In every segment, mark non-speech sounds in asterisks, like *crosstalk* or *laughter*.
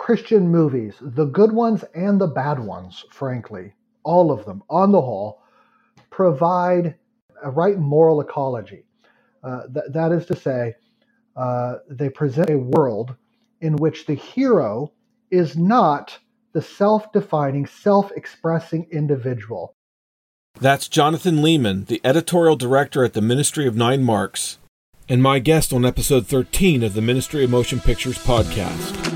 Christian movies, the good ones and the bad ones, frankly, all of them, on the whole, provide a right moral ecology. Uh, th- that is to say, uh, they present a world in which the hero is not the self defining, self expressing individual. That's Jonathan Leeman, the editorial director at the Ministry of Nine Marks, and my guest on episode 13 of the Ministry of Motion Pictures podcast.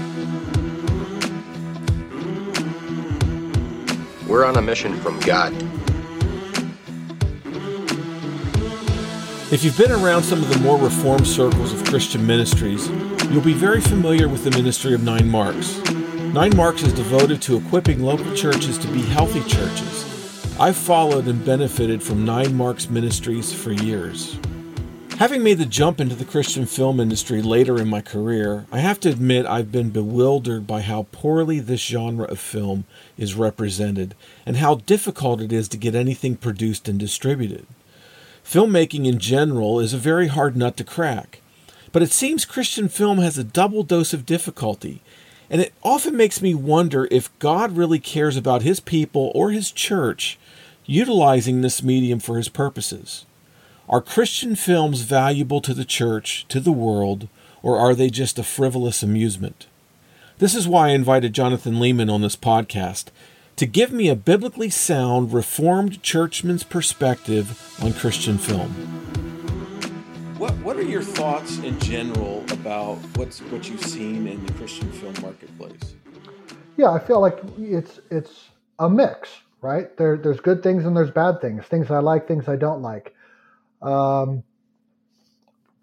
We're on a mission from God. If you've been around some of the more reformed circles of Christian ministries, you'll be very familiar with the ministry of Nine Marks. Nine Marks is devoted to equipping local churches to be healthy churches. I've followed and benefited from Nine Marks ministries for years. Having made the jump into the Christian film industry later in my career, I have to admit I've been bewildered by how poorly this genre of film is represented and how difficult it is to get anything produced and distributed. Filmmaking in general is a very hard nut to crack, but it seems Christian film has a double dose of difficulty, and it often makes me wonder if God really cares about his people or his church utilizing this medium for his purposes. Are Christian films valuable to the church, to the world, or are they just a frivolous amusement? This is why I invited Jonathan Leeman on this podcast to give me a biblically sound Reformed churchman's perspective on Christian film. What What are your thoughts in general about what's what you've seen in the Christian film marketplace? Yeah, I feel like it's it's a mix, right? There there's good things and there's bad things. Things I like, things I don't like. Um,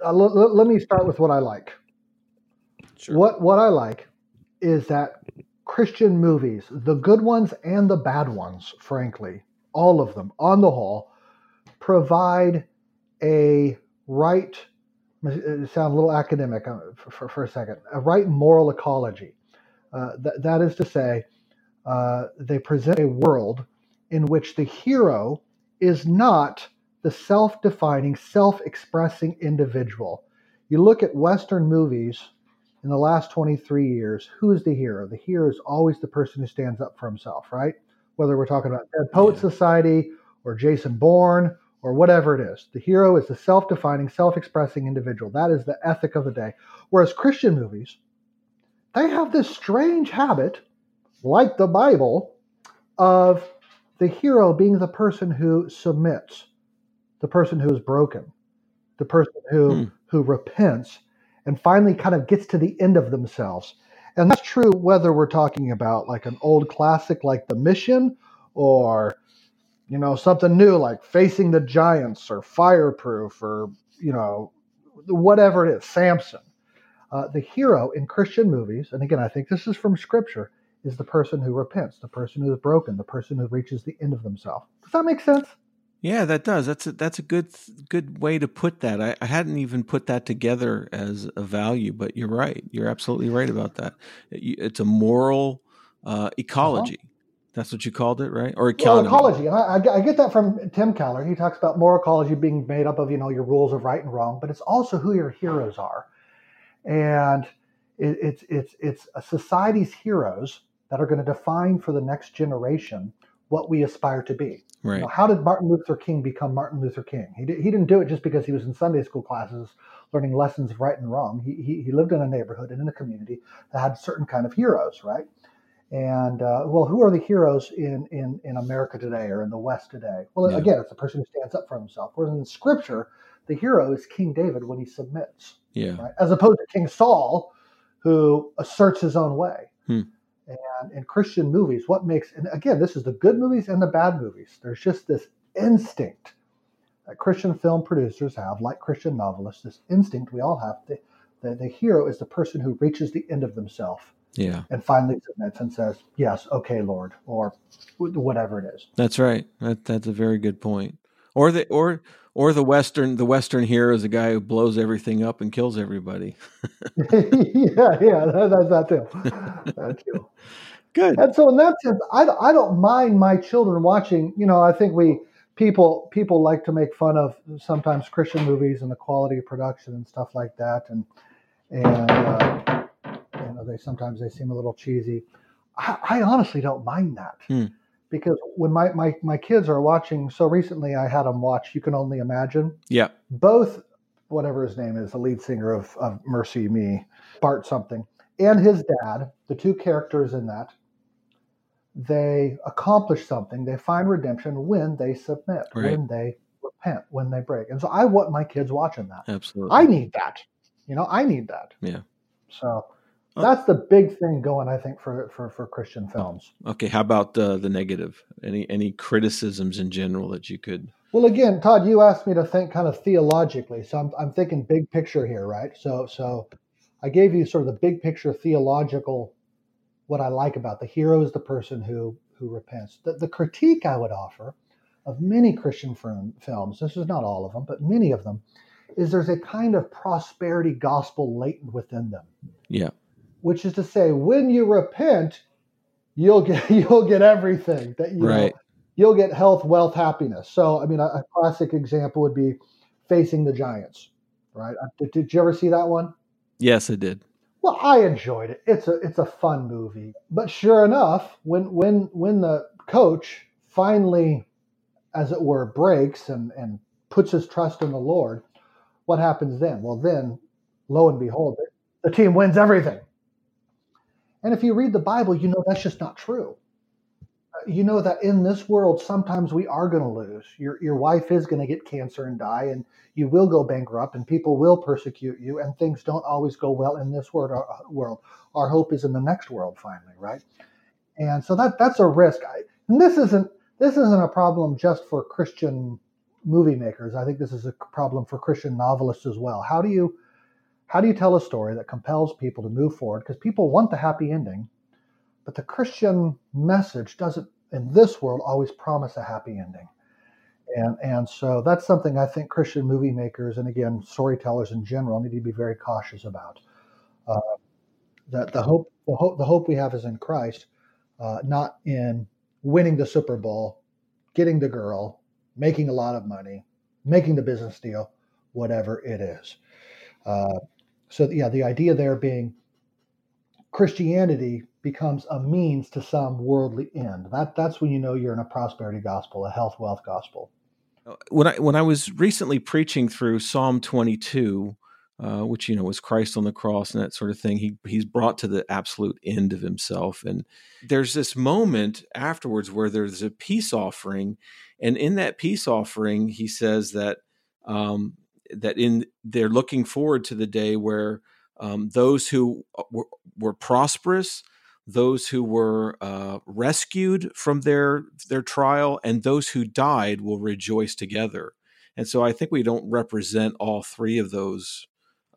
uh, l- l- let me start with what I like. Sure. What what I like is that Christian movies, the good ones and the bad ones, frankly, all of them, on the whole, provide a right. Sound a little academic uh, for, for, for a second. A right moral ecology. Uh, th- that is to say, uh, they present a world in which the hero is not the self defining, self expressing individual. You look at Western movies in the last 23 years, who is the hero? The hero is always the person who stands up for himself, right? Whether we're talking about Dead Poet yeah. Society or Jason Bourne or whatever it is, the hero is the self defining, self expressing individual. That is the ethic of the day. Whereas Christian movies, they have this strange habit, like the Bible, of the hero being the person who submits the person who is broken, the person who hmm. who repents and finally kind of gets to the end of themselves. And that's true whether we're talking about like an old classic like The Mission or you know something new like Facing the Giants or Fireproof or you know whatever it is, Samson. Uh, the hero in Christian movies, and again, I think this is from Scripture, is the person who repents, the person who is broken, the person who reaches the end of themselves. Does that make sense? Yeah, that does. That's a, that's a good good way to put that. I, I, hadn't even put that together as a value, but you're right. You're absolutely right about that. It's a moral uh, uh-huh. ecology. Uh-huh. That's what you called it, right? Or economy. Well, ecology. And I, I, get that from Tim Keller. He talks about moral ecology being made up of you know your rules of right and wrong, but it's also who your heroes are, and it, it's it's it's a society's heroes that are going to define for the next generation what we aspire to be. Right. You know, how did Martin Luther King become Martin Luther King? He, did, he didn't do it just because he was in Sunday school classes learning lessons of right and wrong. He, he, he lived in a neighborhood and in a community that had certain kind of heroes, right? And uh, well, who are the heroes in, in, in America today or in the West today? Well, yeah. again, it's the person who stands up for himself. Whereas in Scripture, the hero is King David when he submits, yeah, right? as opposed to King Saul, who asserts his own way. Hmm and in Christian movies, what makes and again, this is the good movies and the bad movies. There's just this instinct that Christian film producers have, like Christian novelists, this instinct we all have. The, the, the hero is the person who reaches the end of themselves. Yeah. And finally submits and says, Yes, okay, Lord, or whatever it is. That's right. That, that's a very good point. Or the or or the western the western hero is a guy who blows everything up and kills everybody. *laughs* yeah, yeah, that, that's that too. That too. *laughs* Good. And so in that sense, I, I don't mind my children watching. You know, I think we people people like to make fun of sometimes Christian movies and the quality of production and stuff like that, and and uh, and know, they sometimes they seem a little cheesy. I, I honestly don't mind that Hmm. Because when my, my my kids are watching, so recently I had them watch "You Can Only Imagine." Yeah. Both, whatever his name is, the lead singer of, of MercyMe, Bart something, and his dad, the two characters in that, they accomplish something. They find redemption when they submit, Right. when they repent, when they break. And so I want my kids watching that. Absolutely. I need that. You know, I need that. Yeah. So. That's the big thing going, I think, for for, for Christian films. okay. How about uh, the negative? Any any criticisms in general that you could? Well, again, Todd, you asked me to think kind of theologically, so I'm I'm thinking big picture here, right? So so I gave you sort of the big picture theological what I like about the hero is the person who who repents. The, the critique I would offer of many Christian film, films, this is not all of them, but many of them, is there's a kind of prosperity gospel latent within them. Yeah. Which is to say, when you repent, you'll get *laughs* you'll get everything that you know, Right. you'll get health, wealth, happiness. So, I mean, a, a classic example would be facing the giants, right? Uh, Did, did you ever see that one? Yes, I did. Well, I enjoyed it. It's a it's a fun movie. But sure enough, when when when the coach finally, as it were, breaks and and puts his trust in the Lord, what happens then? Well, then, lo and behold, the team wins everything. And if you read the Bible, you know that's just not true. Uh, You know that in this world, sometimes we are going to lose. Your your wife is going to get cancer and die, and you will go bankrupt, and people will persecute you, and things don't always go well in this world. uh, World, our hope is in the next world, finally, right? And so that that's a risk. I, and this isn't this isn't a problem just for Christian movie makers. I think this is a problem for Christian novelists as well. How do you how do you tell a story that compels people to move forward? Because people want the happy ending, but the Christian message doesn't, in this world, always promise a happy ending. And and so that's something I think Christian movie makers and again storytellers in general need to be very cautious about. Uh, that the hope the hope the hope we have is in Christ, uh, not in winning the Super Bowl, getting the girl, making a lot of money, making the business deal, whatever it is. Uh, so yeah, the idea there being Christianity becomes a means to some worldly end. That that's when you know you're in a prosperity gospel, a health wealth gospel. When I when I was recently preaching through Psalm 22, uh, which you know was Christ on the cross and that sort of thing, he he's brought to the absolute end of himself, and there's this moment afterwards where there's a peace offering, and in that peace offering, he says that um, that in they're looking forward to the day where um, those who were, were prosperous, those who were uh, rescued from their their trial, and those who died will rejoice together. And so I think we don't represent all three of those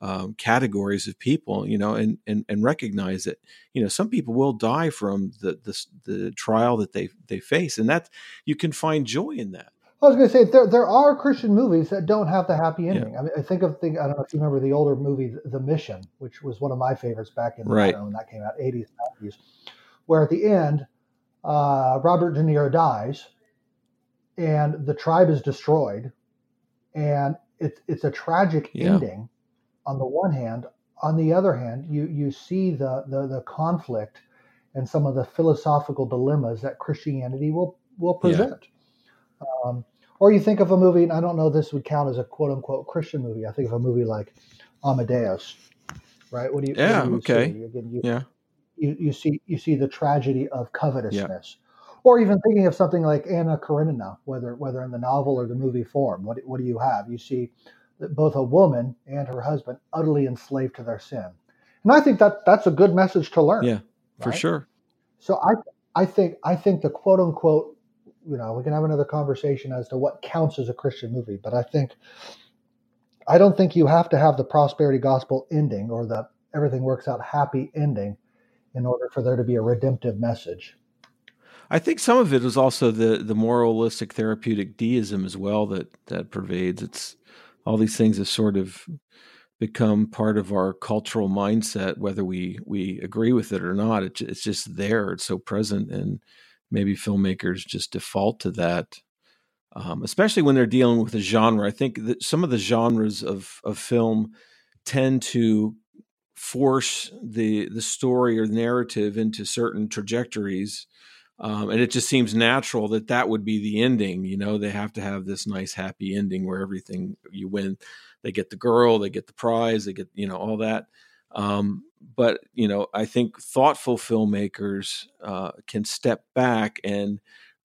um, categories of people, you know, and, and and recognize that you know some people will die from the the, the trial that they they face, and that you can find joy in that. I was going to say there there are Christian movies that don't have the happy ending. I mean, I think of think I don't know if you remember the older movie The Mission, which was one of my favorites back in Right. When that came out, eighties, nineties, where at the end uh, Robert De Niro dies, and the tribe is destroyed, and it's it's a tragic Yeah. ending. On the one hand, on the other hand, you you see the the, the conflict and some of the philosophical dilemmas that Christianity will will Yeah. Um, or you think of a movie, and I don't know this would count as a quote unquote Christian movie. I think of a movie like Amadeus, right? What do you? Yeah, do you okay. see? Again, you, Yeah, you, you see you see the tragedy of covetousness. Or even thinking of something like Anna Karenina, whether whether in the novel or the movie form, what what do you have? You see that both a woman and her husband utterly enslaved to their sin, and I think that that's a good message to learn. yeah, for sure. So I I think I think the quote unquote, you know, we can have another conversation as to what counts as a Christian movie, but I think I don't think you have to have the prosperity gospel ending or the everything works out happy ending in order for there to be a redemptive message. I think some of it is also the the moralistic therapeutic deism as well that that pervades. It's all these things have sort of become part of our cultural mindset, whether we we agree with it or not. It, it's just there. It's so present, and maybe filmmakers just default to that, um, especially when they're dealing with a genre. I think that some of the genres of of film tend to force the the story or narrative into certain trajectories um, and it just seems natural that that would be the ending you know? They have to have this nice happy ending where everything you win. They get the girl they get the prize they get you know all that um, but you know i think thoughtful filmmakers uh, can step back and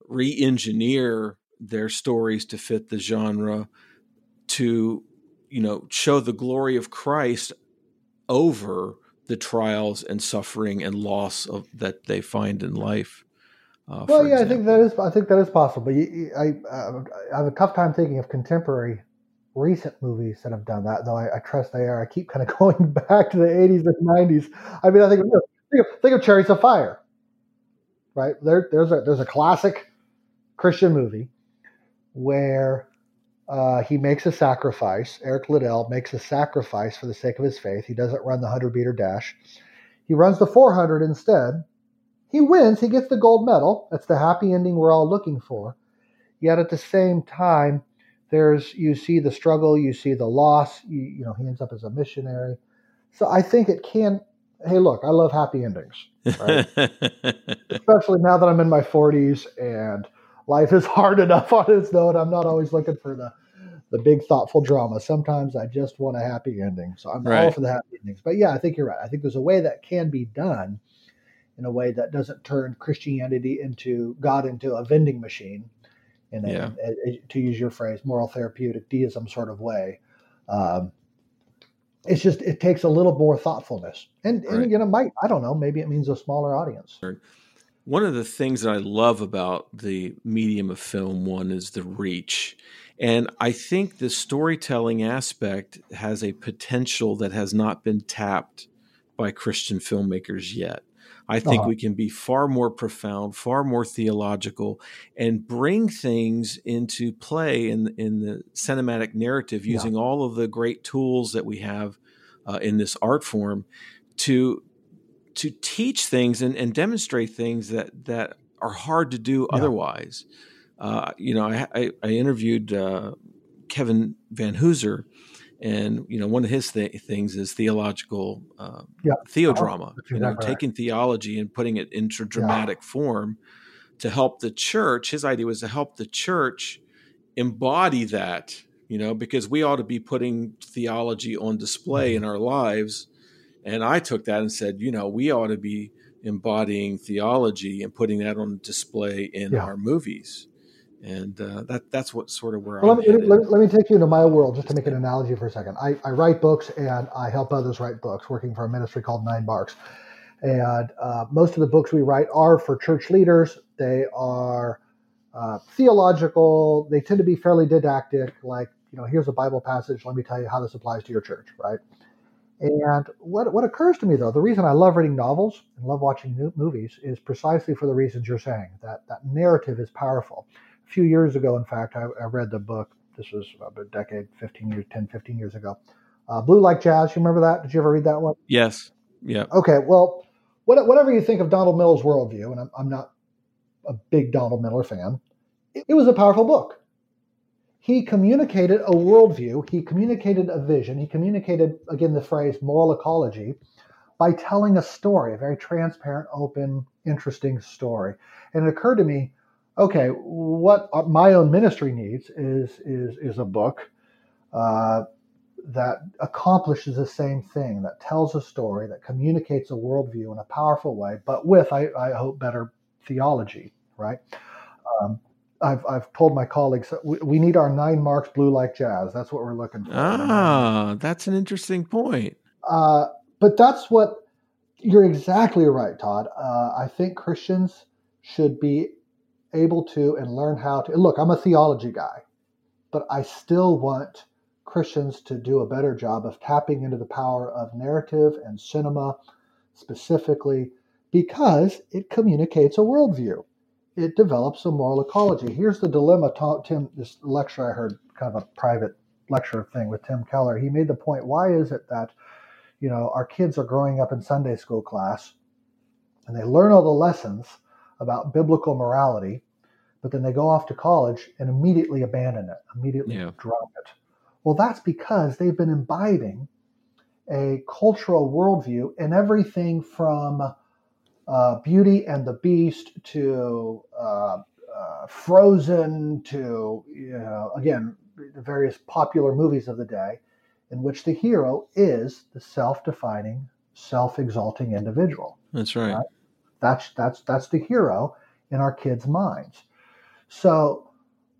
re-engineer their stories to fit the genre to you know show the glory of christ over the trials and suffering and loss of that they find in life. Uh, well, yeah, example. I think that is. I think that is possible. You, I, uh, I have a tough time thinking of contemporary, recent movies that have done that. Though I, I trust they are. I keep kind of *laughs* going back to the '80s and '90s. I mean, I think, think of, think of of Fire. Right there, there's a there's a classic Christian movie where uh, he makes a sacrifice. Eric Liddell makes a sacrifice for the sake of his faith. He doesn't run the 100 meter dash. He runs the 400 instead. He wins. He gets the gold medal. That's the happy ending we're all looking for. Yet at the same time, there's you see the struggle, you see the loss. You, you know, he ends up as a missionary. So I think it can. Hey, look, I love happy endings, right? *laughs* especially now that I'm in my 40s and life is *laughs* hard enough on its own. I'm not always looking for the the big thoughtful drama. Sometimes I just want a happy ending. So I'm right. all for the happy endings. But yeah, I think you're right. I think there's a way that can be done in a way that doesn't turn Christianity into God into a vending machine in a, yeah. a, a, to use your phrase, moral therapeutic deism sort of way. Um, it's just it takes a little more thoughtfulness, and, right. and again, it might I don't know maybe it means a smaller audience. One of the things that I love about the medium of film, one is the reach. And I think the storytelling aspect has a potential that has not been tapped by Christian filmmakers yet. I think uh-huh. we can be far more profound, far more theological, and bring things into play in in the cinematic narrative using yeah. all of the great tools that we have uh, in this art form to to teach things and, and demonstrate things that that are hard to do yeah. otherwise. Uh, you know, I, I, I interviewed uh, Kevin Vanhoozer, and you know, one of his th- things is theological uh, yeah. theodrama. Oh, you know, taking theology and putting it into dramatic yeah. form to help the church. His idea was to help the church embody that. You know, because we ought to be putting theology on display mm-hmm. in our lives. And I took that and said, you know, we ought to be embodying theology and putting that on display in yeah. our movies and uh, that that's what sort of where well, let, me, let, me, let, me, take you into my world just to make an analogy for a second. I, I write books and I help others write books, working for a ministry called Nine Marks. And uh, most of the books we write are for church leaders. They are uh, theological. They tend to be fairly didactic, like you know, here's a Bible passage. Let me tell you how this applies to your church, right? And what what occurs to me though, the reason I love reading novels and love watching movies is precisely for the reasons you're saying. That that narrative is powerful few years ago, in fact, I, I read the book. This was a decade, 15 years, 10, 15 years ago. Uh, Blue Like Jazz. You remember that? Did you ever read that one? Yes. Yeah. Okay. Well, what, whatever you think of Donald Miller's worldview, and I'm, I'm not a big Donald Miller fan, it, it was a powerful book. He communicated a worldview. He communicated a vision. He communicated, again, the phrase moral ecology by telling a story, a very transparent, open, interesting story. And it occurred to me okay, what my own ministry needs is is is a book uh, that accomplishes the same thing, that tells a story, that communicates a worldview in a powerful way, but with I, I hope better theology, right? Um, I've, I've told my colleagues we, we need our nine marks blue like jazz. That's what we're looking for. Ah, that's an interesting point. Uh, but that's what you're exactly right, Todd. Uh, I think Christians should be able to and learn how to look i'm a theology guy but i still want christians to do a better job of tapping into the power of narrative and cinema specifically because it communicates a worldview. It develops a moral ecology. Here's the dilemma tim this lecture i heard kind of a private lecture thing with tim keller. He made the point why is it that you know our kids are growing up in sunday school class and they learn all the lessons about biblical morality, but then they go off to college and immediately abandon it, immediately yeah. drop it. Well, that's because they've been imbibing a cultural worldview in everything from uh, Beauty and the Beast to uh, uh, Frozen to, you know, again, the various popular movies of the day, in which the hero is the self-defining, self-exalting individual. That's right. right? That's that's that's the hero in our kids' minds. So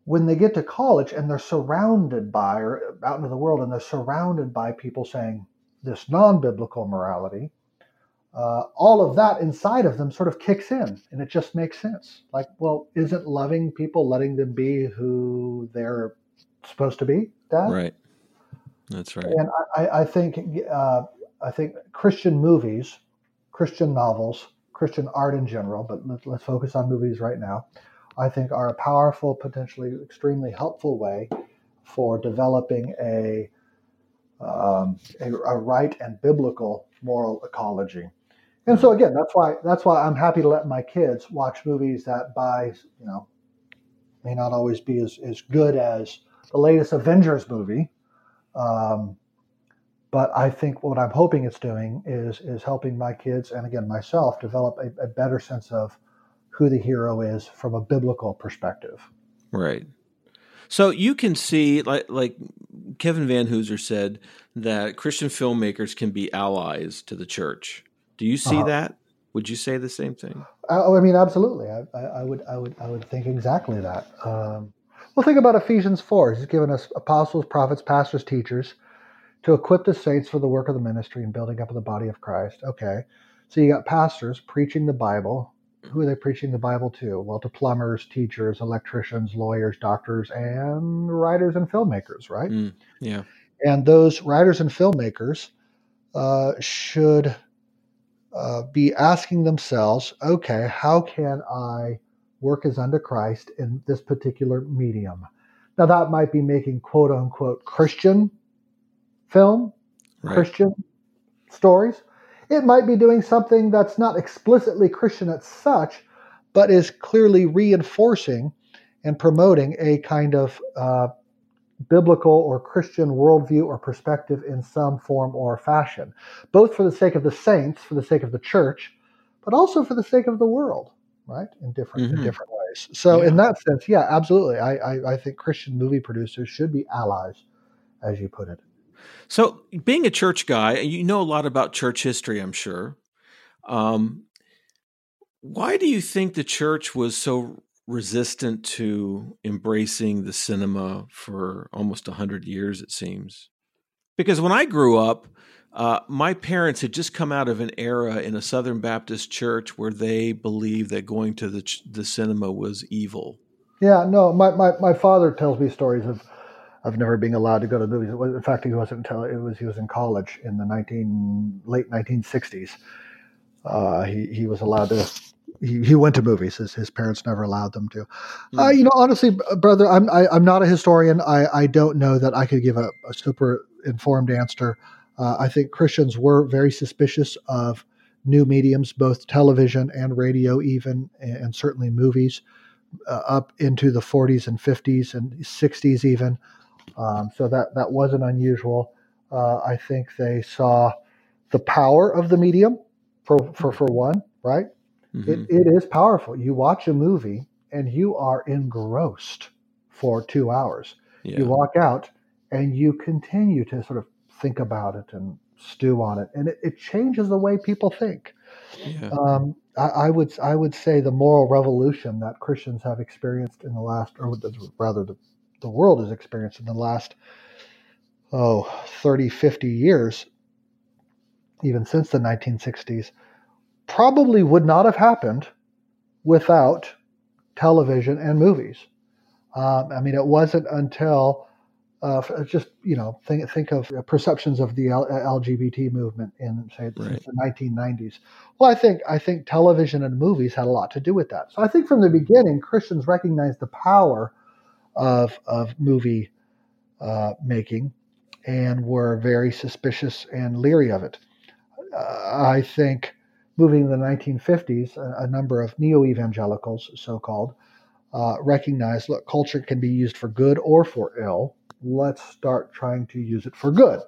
when they get to college and they're surrounded by or out into the world and they're surrounded by people saying this non-biblical morality, uh, all of that inside of them sort of kicks in and it just makes sense. Like, well, isn't loving people letting them be who they're supposed to be, Dad? Right. That's right. And I, I think uh, I think Christian movies, Christian novels, Christian art in general, but let, let's focus on movies right now. I think are a powerful, potentially extremely helpful way for developing a um, a, a right and biblical moral ecology. And so again, that's why that's why I'm happy to let my kids watch movies that by you know may not always be as, as good as the latest Avengers movie. Um, but I think what I'm hoping it's doing is is helping my kids and again myself develop a, a better sense of who the hero is from a biblical perspective. Right. So you can see, like like Kevin Vanhoozer said, that Christian filmmakers can be allies to the church. Do you see uh-huh. that? Would you say the same thing? I, I mean, absolutely. I, I, I, would, I would, I would think exactly that. Um, well, think about Ephesians four. He's given us apostles, prophets, pastors, teachers to equip the saints for the work of the ministry and building up of the body of Christ. Okay, so you got pastors preaching the Bible. Who are they preaching the Bible to? Well, to plumbers, teachers, electricians, lawyers, doctors, and writers and filmmakers, right? Mm, yeah. And those writers and filmmakers uh, should uh, be asking themselves, okay, how can I work as unto Christ in this particular medium? Now, that might be making quote unquote Christian film, right. Christian stories. It might be doing something that's not explicitly Christian as such, but is clearly reinforcing and promoting a kind of uh, biblical or Christian worldview or perspective in some form or fashion, both for the sake of the saints, for the sake of the church, but also for the sake of the world, right? In different mm-hmm. in different ways. So yeah. in that sense, yeah, absolutely. I, I, I think Christian movie producers should be allies, as you put it. So being a church guy, you know a lot about church history, I'm sure. Um, why do you think the church was so resistant to embracing the cinema for almost 100 years, it seems. Because when I grew up, uh, my parents had just come out of an era in a Southern Baptist church where they believed that going to the, ch- the cinema was evil. Yeah, no, my, my, my father tells me stories of of never being allowed to go to movies. In fact, he wasn't until it was he was in college in the nineteen late nineteen sixties. Uh, he he was allowed to he, he went to movies. His, his parents never allowed them to. Mm. Uh, you know, honestly, brother, I'm I, am i am not a historian. I, I don't know that I could give a, a super informed answer. Uh, I think Christians were very suspicious of new mediums, both television and radio, even, and, and certainly movies, uh, up into the 40s and 50s and 60s, even. Um, so that that wasn't unusual. Uh, I think they saw the power of the medium for for for one, right? Mm-hmm. It, it is powerful. You watch a movie and you are engrossed for two hours. Yeah. You walk out and you continue to sort of think about it and stew on it, and it, it changes the way people think. Yeah. Um, I, I, would I would say the moral revolution that Christians have experienced in the last, or rather, the, the world has experienced in the last oh 30, 50 years, even since the 1960s, probably would not have happened without television and movies. Um, I mean, it wasn't until uh, just you know think think of perceptions of the L- LGBT movement in say right. the 1990s. Well, I think I think television and movies had a lot to do with that. So I think from the beginning, Christians recognized the power of of movie uh, making and were very suspicious and leery of it. Uh, I think moving in the 1950s, a, a number of neo evangelicals, so called, uh, recognized look, culture can be used for good or for ill. Let's start trying to use it for good.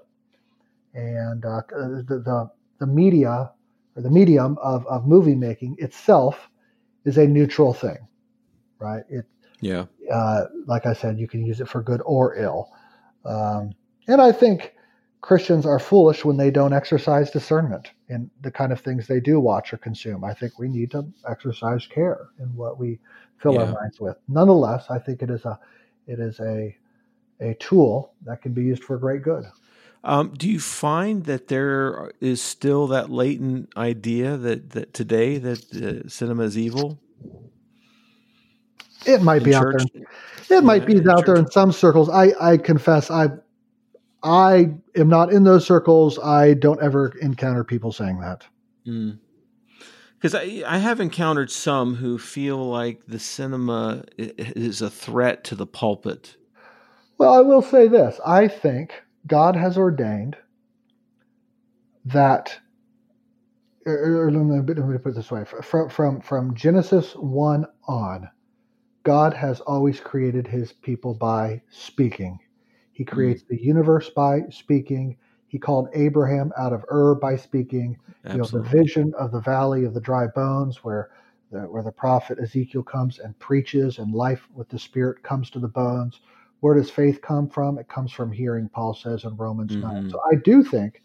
and uh, the, the the media or the medium of, of movie making itself is a neutral thing, right? It yeah, uh, like I said, you can use it for good or ill, um, and I think Christians are foolish when they don't exercise discernment in the kind of things they do watch or consume. I think we need to exercise care in what we fill our minds with. Nonetheless, I think it is a it is a a tool that can be used for great good. Um, do you find that there is still that latent idea that, that today that uh, cinema is evil? It might In be out there. It might Yeah, be in out there in some circles. I I confess I I am not in those circles. I don't ever encounter people saying that. Hmm. Because I, I have encountered some who feel like the cinema is a threat to the pulpit. Well, I will say this. I think God has ordained that, or, or let, me, let me put it this way from, from, from Genesis 1 on, God has always created his people by speaking. He creates the universe by speaking. He called Abraham out of Ur by speaking. You know, the vision of the valley of the dry bones where the, where the prophet Ezekiel comes and preaches and life with the spirit comes to the bones. Where does faith come from? It comes from hearing, Paul says in Romans 9. Mhm. So I do think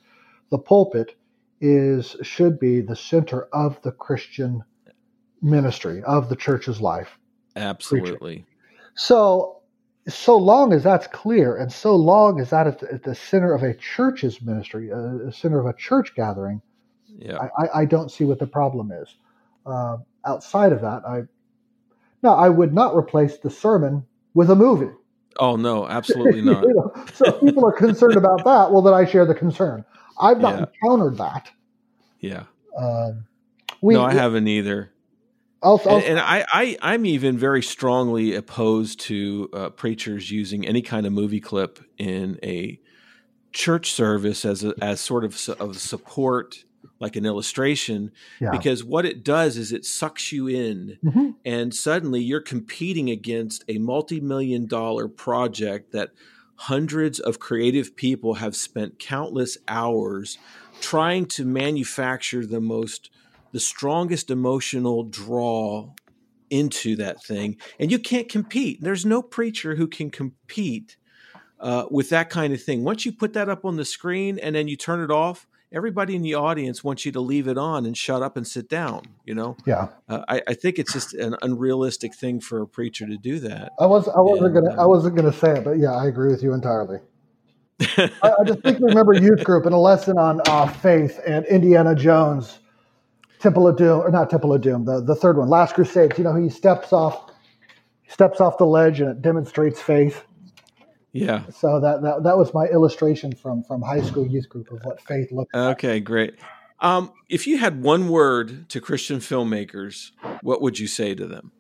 the pulpit is should be the center of the Christian ministry, of the church's life. Absolutely. So so long as that's clear and so long as that is at the center of a church's ministry, a, a center of a church gathering, Yeah. I, I, I don't see what the problem is. Uh, outside of that, I now I would not replace the sermon with a movie. Oh no, *laughs* absolutely not. You know, so if people are concerned about that, well, then I share the concern. I've not Yeah. encountered that. Yeah. Um, we, no, I haven't either. I'll, I'll, And, and I, I, I'm even very strongly opposed to uh, preachers using any kind of movie clip in a church service as a, as sort of su- of support, like an illustration, yeah. because what it does is it sucks you in, Mhm. and suddenly you're competing against a multi-million dollar project that hundreds of creative people have spent countless hours trying to manufacture the most the strongest emotional draw into that thing. And you can't compete. There's no preacher who can compete uh, with that kind of thing. Once you put that up on the screen and then you turn it off everybody in the audience wants you to leave it on and shut up and sit down you know? Yeah. uh, I, I think it's just an unrealistic thing for a preacher to do that. I was I wasn't And, gonna I uh, wasn't gonna say it, but yeah, I agree with you entirely. *laughs* I, just think I remember youth group and a lesson on uh, faith and Indiana Jones, Temple of Doom, or not Temple of Doom, the, the third one, Last Crusade. You know, he steps off, steps off the ledge and it demonstrates faith. yeah So that, that that was my illustration from from high school youth group of what faith looks like. okay great um, if you had one word to christian filmmakers what would you say to them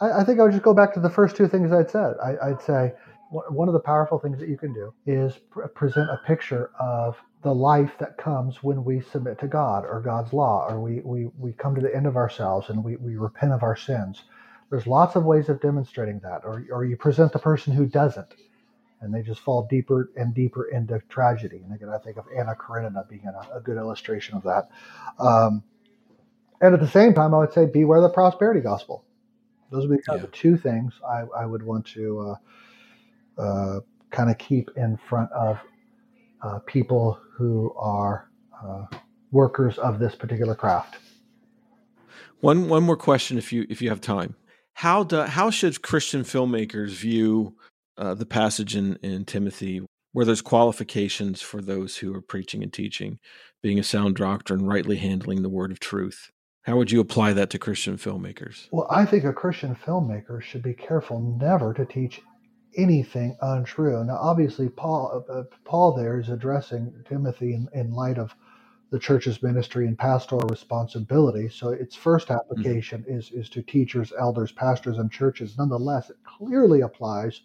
I, I think I would just go back to the first two things I'd said. I, I'd say one one of the powerful things that you can do is pr- present a picture of the life that comes when we submit to God or God's law, or we, we, we come to the end of ourselves and we, we repent of our sins. There's lots of ways of demonstrating that, or, or you present the person who doesn't, and they just fall deeper and deeper into tragedy. And again, I think of Anna Karenina being a, a good illustration of that. Um, and at the same time, I would say beware the prosperity gospel. Those would be kind Yeah. of the two things I, I would want to uh, uh, kind of keep in front of uh, people who are uh, workers of this particular craft. One one more question, if you if you have time. How do how should Christian filmmakers view uh, the passage in, in Timothy where there's qualifications for those who are preaching and teaching, being a sound doctrine, rightly handling the word of truth? How would you apply that to Christian filmmakers? Well, I think a Christian filmmaker should be careful never to teach anything untrue. Now, obviously, Paul uh, Paul there is addressing Timothy in, in light of the church's ministry and pastoral responsibility. So its first application is is to teachers, elders, pastors, and churches. Nonetheless, it clearly applies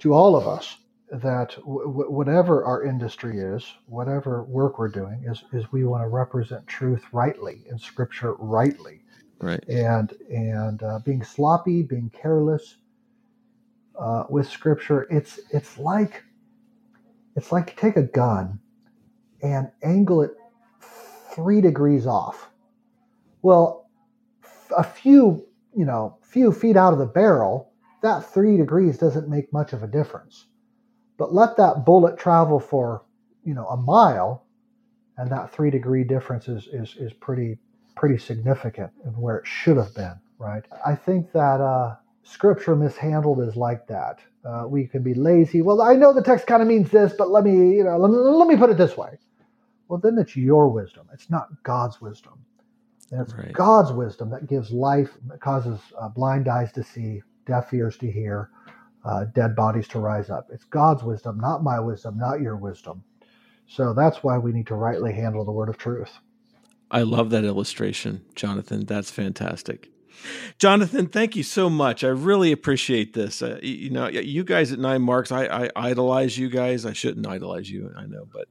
to all of us that w- w- whatever our industry is, whatever work we're doing, is is we want to represent truth rightly and Scripture rightly Right. and and uh, being sloppy, being careless uh, with scripture. It's it's like it's like take a gun and angle it three degrees off. Well, a few, you know, few feet out of the barrel, that three degrees doesn't make much of a difference. But let that bullet travel for, you know, a mile, and that three degree difference is, is, is pretty pretty significant in where it should have been, right? I think that uh, scripture mishandled is like that. Uh, we can be lazy. Well, I know the text kind of means this, but let me, you know, let me, let me put it this way. Well, then it's your wisdom. It's not God's wisdom. And it's right. God's wisdom that gives life, that causes uh, blind eyes to see, deaf ears to hear, uh, dead bodies to rise up. It's God's wisdom, not my wisdom, not your wisdom. So that's why we need to rightly handle the word of truth. I love that illustration, Jonathan. That's fantastic. Jonathan, thank you so much. I really appreciate this. Uh, you know, you guys at Nine Marks, I, I, idolize you guys. I shouldn't idolize you, I know, but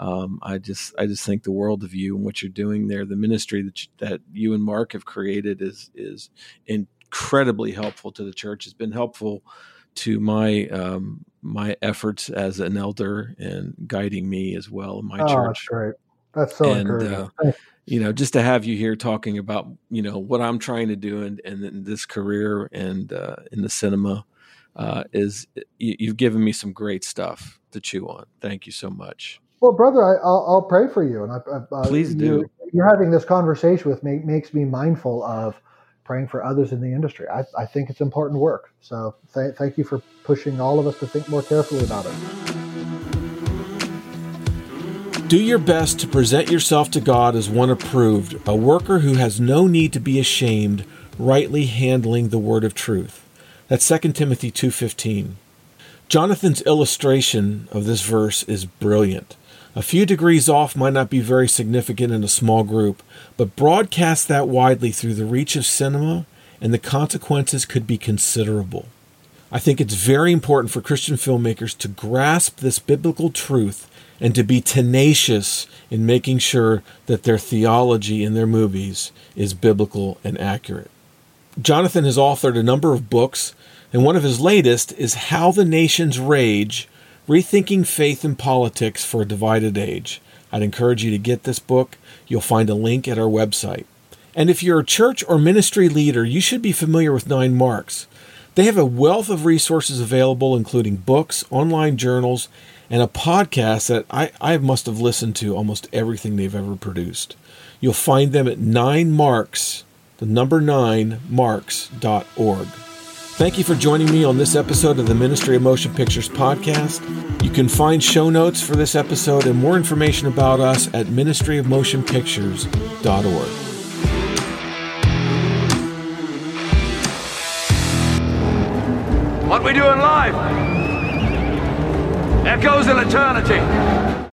um, I just I just think the world of you and what you're doing there. The ministry that you, that you and Mark have created is is incredibly helpful to the church. It's been helpful to my um, my efforts as an elder and guiding me as well in my oh, church. That's great. That's so and, encouraging. Uh, you know, just to have you here talking about you know what I'm trying to do and in, in, this career and uh, in the cinema uh, is you, have given me some great stuff to chew on. Thank you so much. Well, brother, I, will pray for you, and I, I, please do. You're having this conversation with me makes me mindful of praying for others in the industry. I, I think it's important work. So th- thank you for pushing all of us to think more carefully about it. Do your best to present yourself to God as one approved, a worker who has no need to be ashamed, rightly handling the word of truth. That's 2 Timothy 2:15. Jonathan's illustration of this verse is brilliant. A few degrees off might not be very significant in a small group, but broadcast that widely through the reach of cinema, and the consequences could be considerable. I think it's very important for Christian filmmakers to grasp this biblical truth and to be tenacious in making sure that their theology in their movies is biblical and accurate. Jonathan has authored a number of books, and one of his latest is How the Nations Rage Rethinking Faith and Politics for a Divided Age. I'd encourage you to get this book. You'll find a link at our website. And if you're a church or ministry leader, you should be familiar with Nine Marks. They have a wealth of resources available, including books, online journals, and a podcast that I, I must have listened to almost everything they've ever produced. You'll find them at nine marks, the number nine marks.org. Thank you for joining me on this episode of the Ministry of Motion Pictures podcast. You can find show notes for this episode and more information about us at ministryofmotionpictures.org. What we do in life echoes in eternity.